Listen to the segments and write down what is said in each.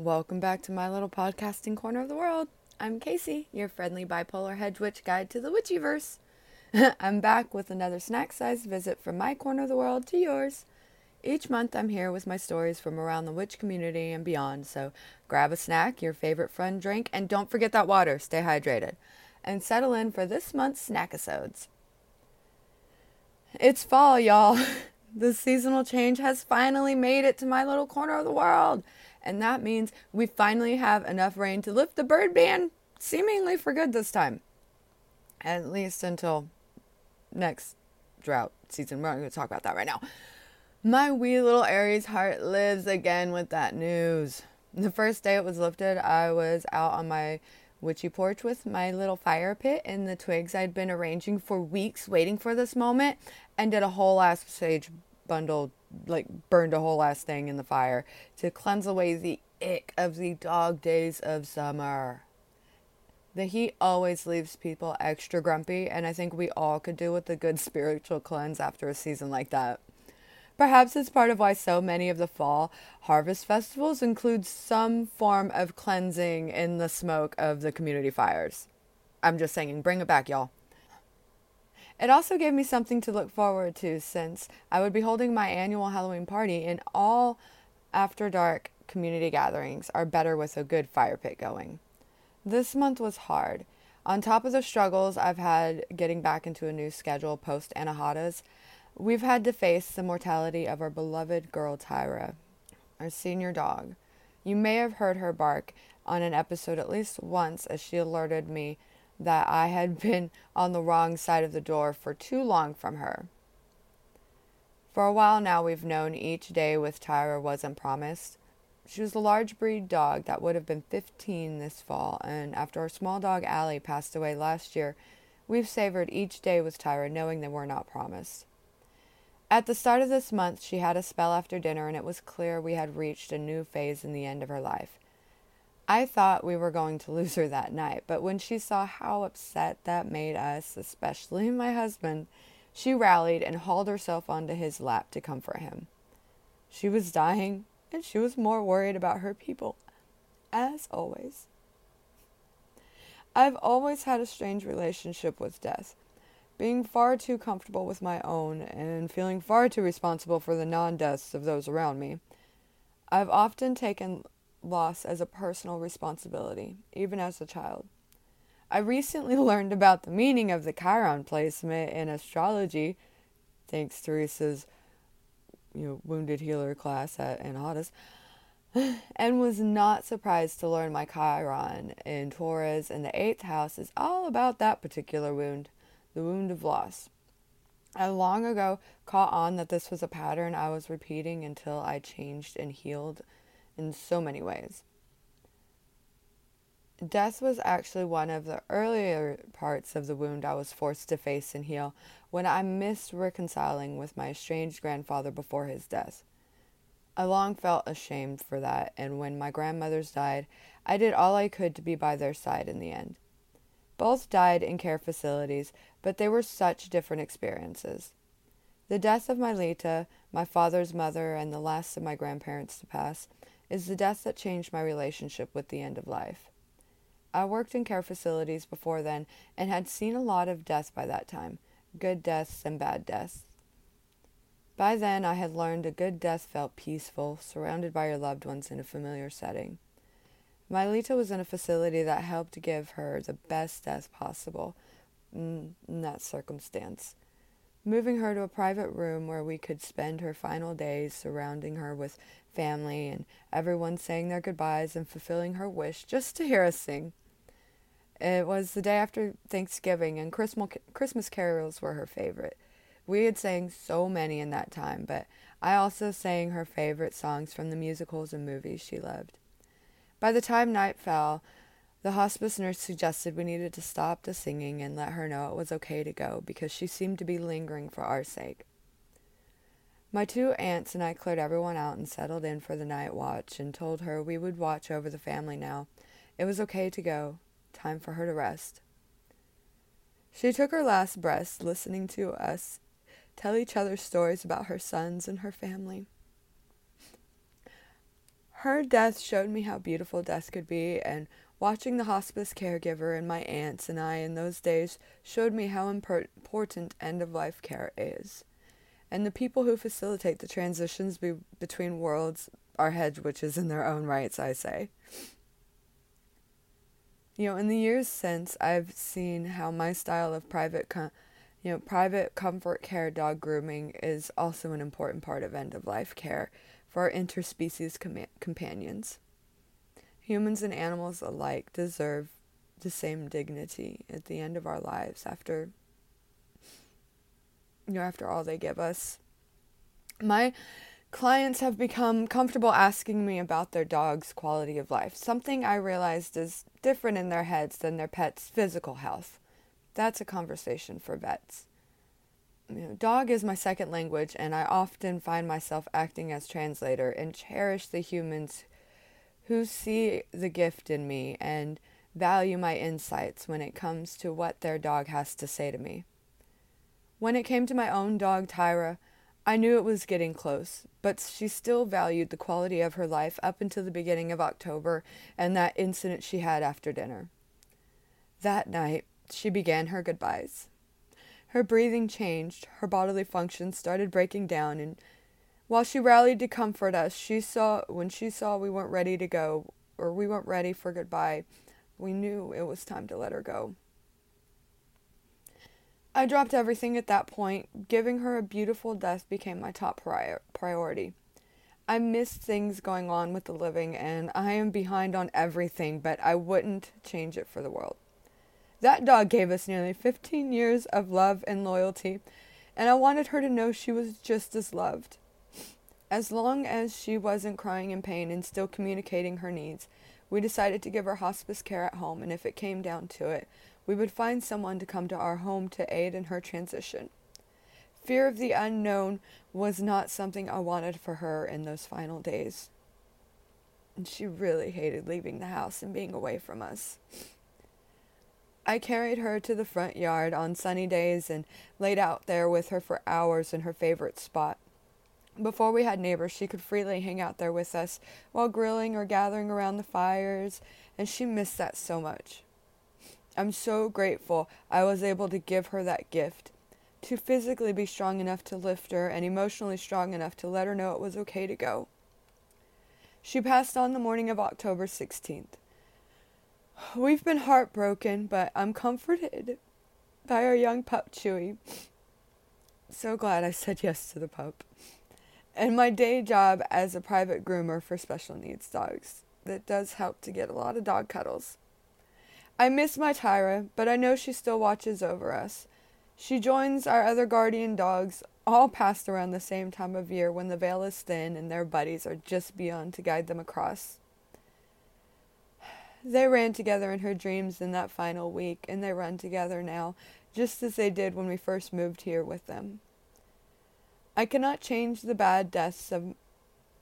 Welcome back to my little podcasting corner of the world. I'm Kacie, your friendly bipolar hedge witch guide to the witchyverse. I'm back with another snack sized visit from my corner of the world to yours. Each month I'm here with my stories from around the witch community and beyond, so grab a snack, your favorite fun drink, and don't forget that water, stay hydrated, and settle in for this month's Snackisodes. It's fall, y'all. The seasonal change has finally made it to my little corner of the world. And that means we finally have enough rain to lift the burn ban seemingly for good this time. At least until next drought season. We're not going to talk about that right now. My wee little Aries heart lives again with that news. The first day it was lifted, I was out on my witchy porch with my little fire pit and the twigs I'd been arranging for weeks waiting for this moment and did a whole ass sage bundle, like burned a whole ass thing in the fire to cleanse away the ick of the dog days of summer. The heat always leaves people extra grumpy, and I think we all could do with a good spiritual cleanse after a season like that. Perhaps it's part of why so many of the fall harvest festivals include some form of cleansing in the smoke of the community fires. I'm just saying, bring it back, y'all. It also gave me something to look forward to since I would be holding my annual Halloween party, and all after dark community gatherings are better with a good fire pit going. This month was hard. On top of the struggles I've had getting back into a new schedule post Anahadas, we've had to face the mortality of our beloved girl Tyra, our senior dog. You may have heard her bark on an episode at least once as she alerted me that I had been on the wrong side of the door for too long from her. For a while now, we've known each day with Tyra wasn't promised. She was a large breed dog that would have been 15 this fall, and after our small dog Allie passed away last year, we've savored each day with Tyra knowing they were not promised. At the start of this month, she had a spell after dinner, and it was clear we had reached a new phase in the end of her life. I thought we were going to lose her that night, but when she saw how upset that made us, especially my husband, she rallied and hauled herself onto his lap to comfort him. She was dying, and she was more worried about her people, as always. I've always had a strange relationship with death, being far too comfortable with my own and feeling far too responsible for the non deaths of those around me. I've often taken loss as a personal responsibility, even as a child. I recently learned about the meaning of the Chiron placement in astrology, thanks to Teresa's you know, wounded healer class at Anahadas, and was not surprised to learn my Chiron in Taurus in the eighth house is all about that particular wound, the wound of loss. I long ago caught on that this was a pattern I was repeating until I changed and healed in so many ways. Death was actually one of the earlier parts of the wound I was forced to face and heal when I missed reconciling with my estranged grandfather before his death. I long felt ashamed for that, and when my grandmothers died, I did all I could to be by their side in the end. Both died in care facilities, but they were such different experiences. The death of my Lita, my father's mother, and the last of my grandparents to pass, is the death that changed my relationship with the end of life. I worked in care facilities before then and had seen a lot of death by that time good deaths and bad deaths. By then, I had learned a good death felt peaceful, surrounded by your loved ones in a familiar setting. Mylita was in a facility that helped give her the best death possible in that circumstance moving her to a private room where we could spend her final days surrounding her with family and everyone saying their goodbyes and fulfilling her wish just to hear us sing. It was the day after Thanksgiving, and Christmas carols were her favorite. We had sang so many in that time, but I also sang her favorite songs from the musicals and movies she loved. By the time night fell, the hospice nurse suggested we needed to stop the singing and let her know it was okay to go because she seemed to be lingering for our sake. My two aunts and I cleared everyone out and settled in for the night watch and told her we would watch over the family now. It was okay to go. Time for her to rest. She took her last breaths listening to us tell each other stories about her sons and her family. Her death showed me how beautiful death could be, and watching the hospice caregiver and my aunts and I in those days showed me how important end of life care is. And the people who facilitate the transitions be- between worlds are hedge witches in their own rights, I say. You know, in the years since, I've seen how my style of private, com- you know, private comfort care dog grooming is also an important part of end of life care for our interspecies com- companions. Humans and animals alike deserve the same dignity at the end of our lives after you know after all they give us. My clients have become comfortable asking me about their dog's quality of life, something I realized is different in their heads than their pet's physical health. That's a conversation for vets. You know, dog is my second language, and I often find myself acting as translator and cherish the humans who see the gift in me and value my insights when it comes to what their dog has to say to me. When it came to my own dog, Tyra, I knew it was getting close, but she still valued the quality of her life up until the beginning of October and that incident she had after dinner. That night, she began her goodbyes. Her breathing changed, her bodily functions started breaking down, and while she rallied to comfort us, she saw when she saw we weren't ready to go or we weren't ready for goodbye, we knew it was time to let her go. I dropped everything at that point. Giving her a beautiful death became my top prior- priority. I miss things going on with the living, and I am behind on everything, but I wouldn't change it for the world. That dog gave us nearly 15 years of love and loyalty, and I wanted her to know she was just as loved. As long as she wasn't crying in pain and still communicating her needs, we decided to give her hospice care at home, and if it came down to it, we would find someone to come to our home to aid in her transition. Fear of the unknown was not something I wanted for her in those final days. And she really hated leaving the house and being away from us. I carried her to the front yard on sunny days and laid out there with her for hours in her favorite spot. Before we had neighbors, she could freely hang out there with us while grilling or gathering around the fires, and she missed that so much. I'm so grateful I was able to give her that gift. To physically be strong enough to lift her and emotionally strong enough to let her know it was okay to go. She passed on the morning of October 16th. We've been heartbroken, but I'm comforted by our young pup, Chewy. So glad I said yes to the pup. And my day job as a private groomer for special needs dogs. That does help to get a lot of dog cuddles. I miss my Tyra, but I know she still watches over us. She joins our other guardian dogs, all passed around the same time of year when the veil is thin and their buddies are just beyond to guide them across. They ran together in her dreams in that final week, and they run together now, just as they did when we first moved here with them. I cannot change the bad deaths of,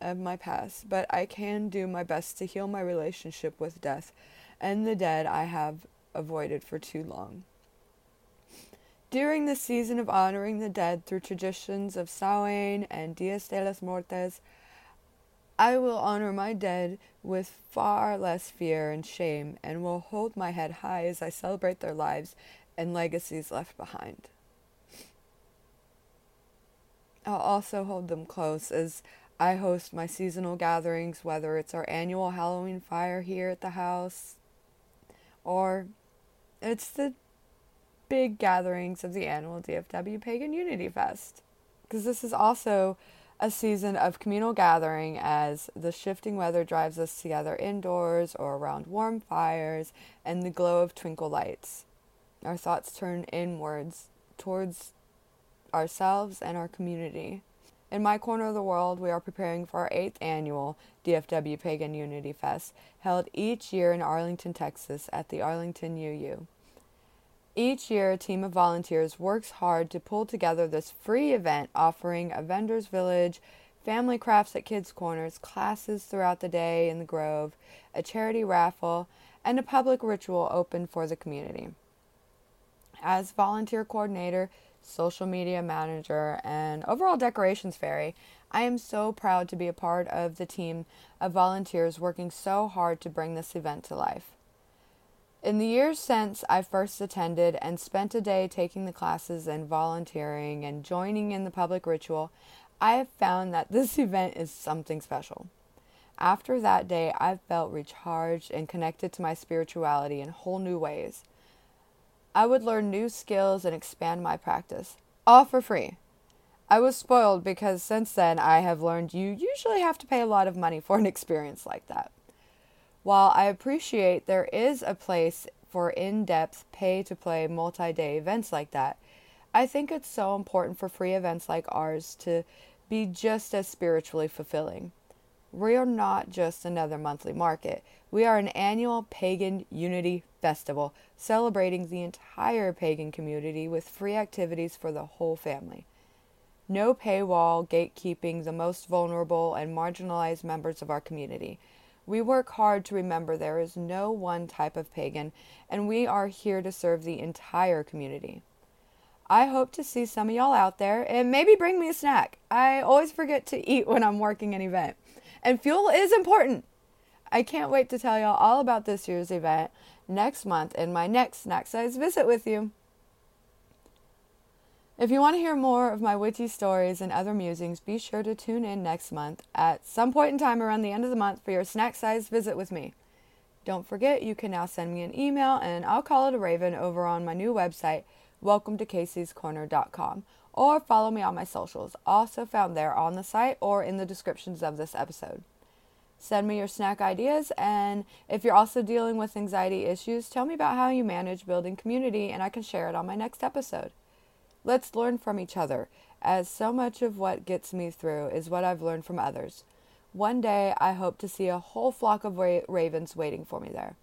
of my past, but I can do my best to heal my relationship with death and the dead I have avoided for too long. During the season of honoring the dead through traditions of Samhain and Dias de los Muertos, I will honor my dead with far less fear and shame and will hold my head high as I celebrate their lives and legacies left behind. I'll also hold them close as I host my seasonal gatherings, whether it's our annual Halloween fire here at the house, or it's the big gatherings of the annual DFW Pagan Unity Fest. Because this is also a season of communal gathering as the shifting weather drives us together indoors or around warm fires and the glow of twinkle lights. Our thoughts turn inwards towards ourselves and our community. In my corner of the world, we are preparing for our eighth annual DFW Pagan Unity Fest, held each year in Arlington, Texas, at the Arlington UU. Each year, a team of volunteers works hard to pull together this free event offering a vendor's village, family crafts at kids' corners, classes throughout the day in the Grove, a charity raffle, and a public ritual open for the community. As volunteer coordinator, social media manager, and overall decorations fairy, I am so proud to be a part of the team of volunteers working so hard to bring this event to life. In the years since I first attended and spent a day taking the classes and volunteering and joining in the public ritual, I have found that this event is something special. After that day, I felt recharged and connected to my spirituality in whole new ways. I would learn new skills and expand my practice, all for free. I was spoiled because since then I have learned you usually have to pay a lot of money for an experience like that. While I appreciate there is a place for in depth, pay to play, multi day events like that, I think it's so important for free events like ours to be just as spiritually fulfilling. We are not just another monthly market. We are an annual pagan unity festival celebrating the entire pagan community with free activities for the whole family. No paywall gatekeeping the most vulnerable and marginalized members of our community. We work hard to remember there is no one type of pagan, and we are here to serve the entire community. I hope to see some of y'all out there and maybe bring me a snack. I always forget to eat when I'm working an event, and fuel is important. I can't wait to tell y'all all about this year's event next month in my next snack size visit with you. If you want to hear more of my witchy stories and other musings, be sure to tune in next month at some point in time around the end of the month for your snack sized visit with me. Don't forget, you can now send me an email and I'll call it a raven over on my new website, welcome to Kacie'sCorner.com, or follow me on my socials, also found there on the site or in the descriptions of this episode. Send me your snack ideas, and if you're also dealing with anxiety issues, tell me about how you manage building community, and I can share it on my next episode. Let's learn from each other, as so much of what gets me through is what I've learned from others. One day, I hope to see a whole flock of ra- ravens waiting for me there.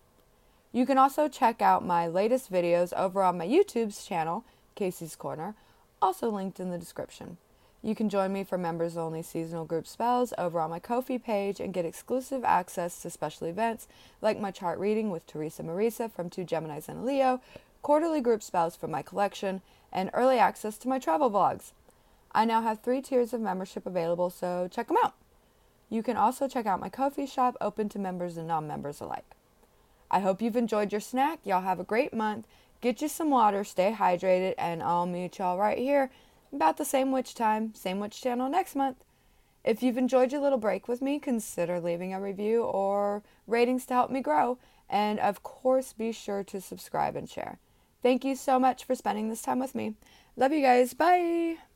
You can also check out my latest videos over on my YouTube's channel, Kacie's Corner, also linked in the description. You can join me for members only seasonal group spells over on my Ko-fi page and get exclusive access to special events like my chart reading with Teresa Marisa from Two Geminis and a Leo, quarterly group spells from my collection, and early access to my travel vlogs. I now have three tiers of membership available, so check them out. You can also check out my Ko-fi shop open to members and non members alike. I hope you've enjoyed your snack. Y'all have a great month. Get you some water, stay hydrated, and I'll meet y'all right here about the same witch time, same witch channel next month. If you've enjoyed your little break with me, consider leaving a review or ratings to help me grow. And of course, be sure to subscribe and share. Thank you so much for spending this time with me. Love you guys. Bye.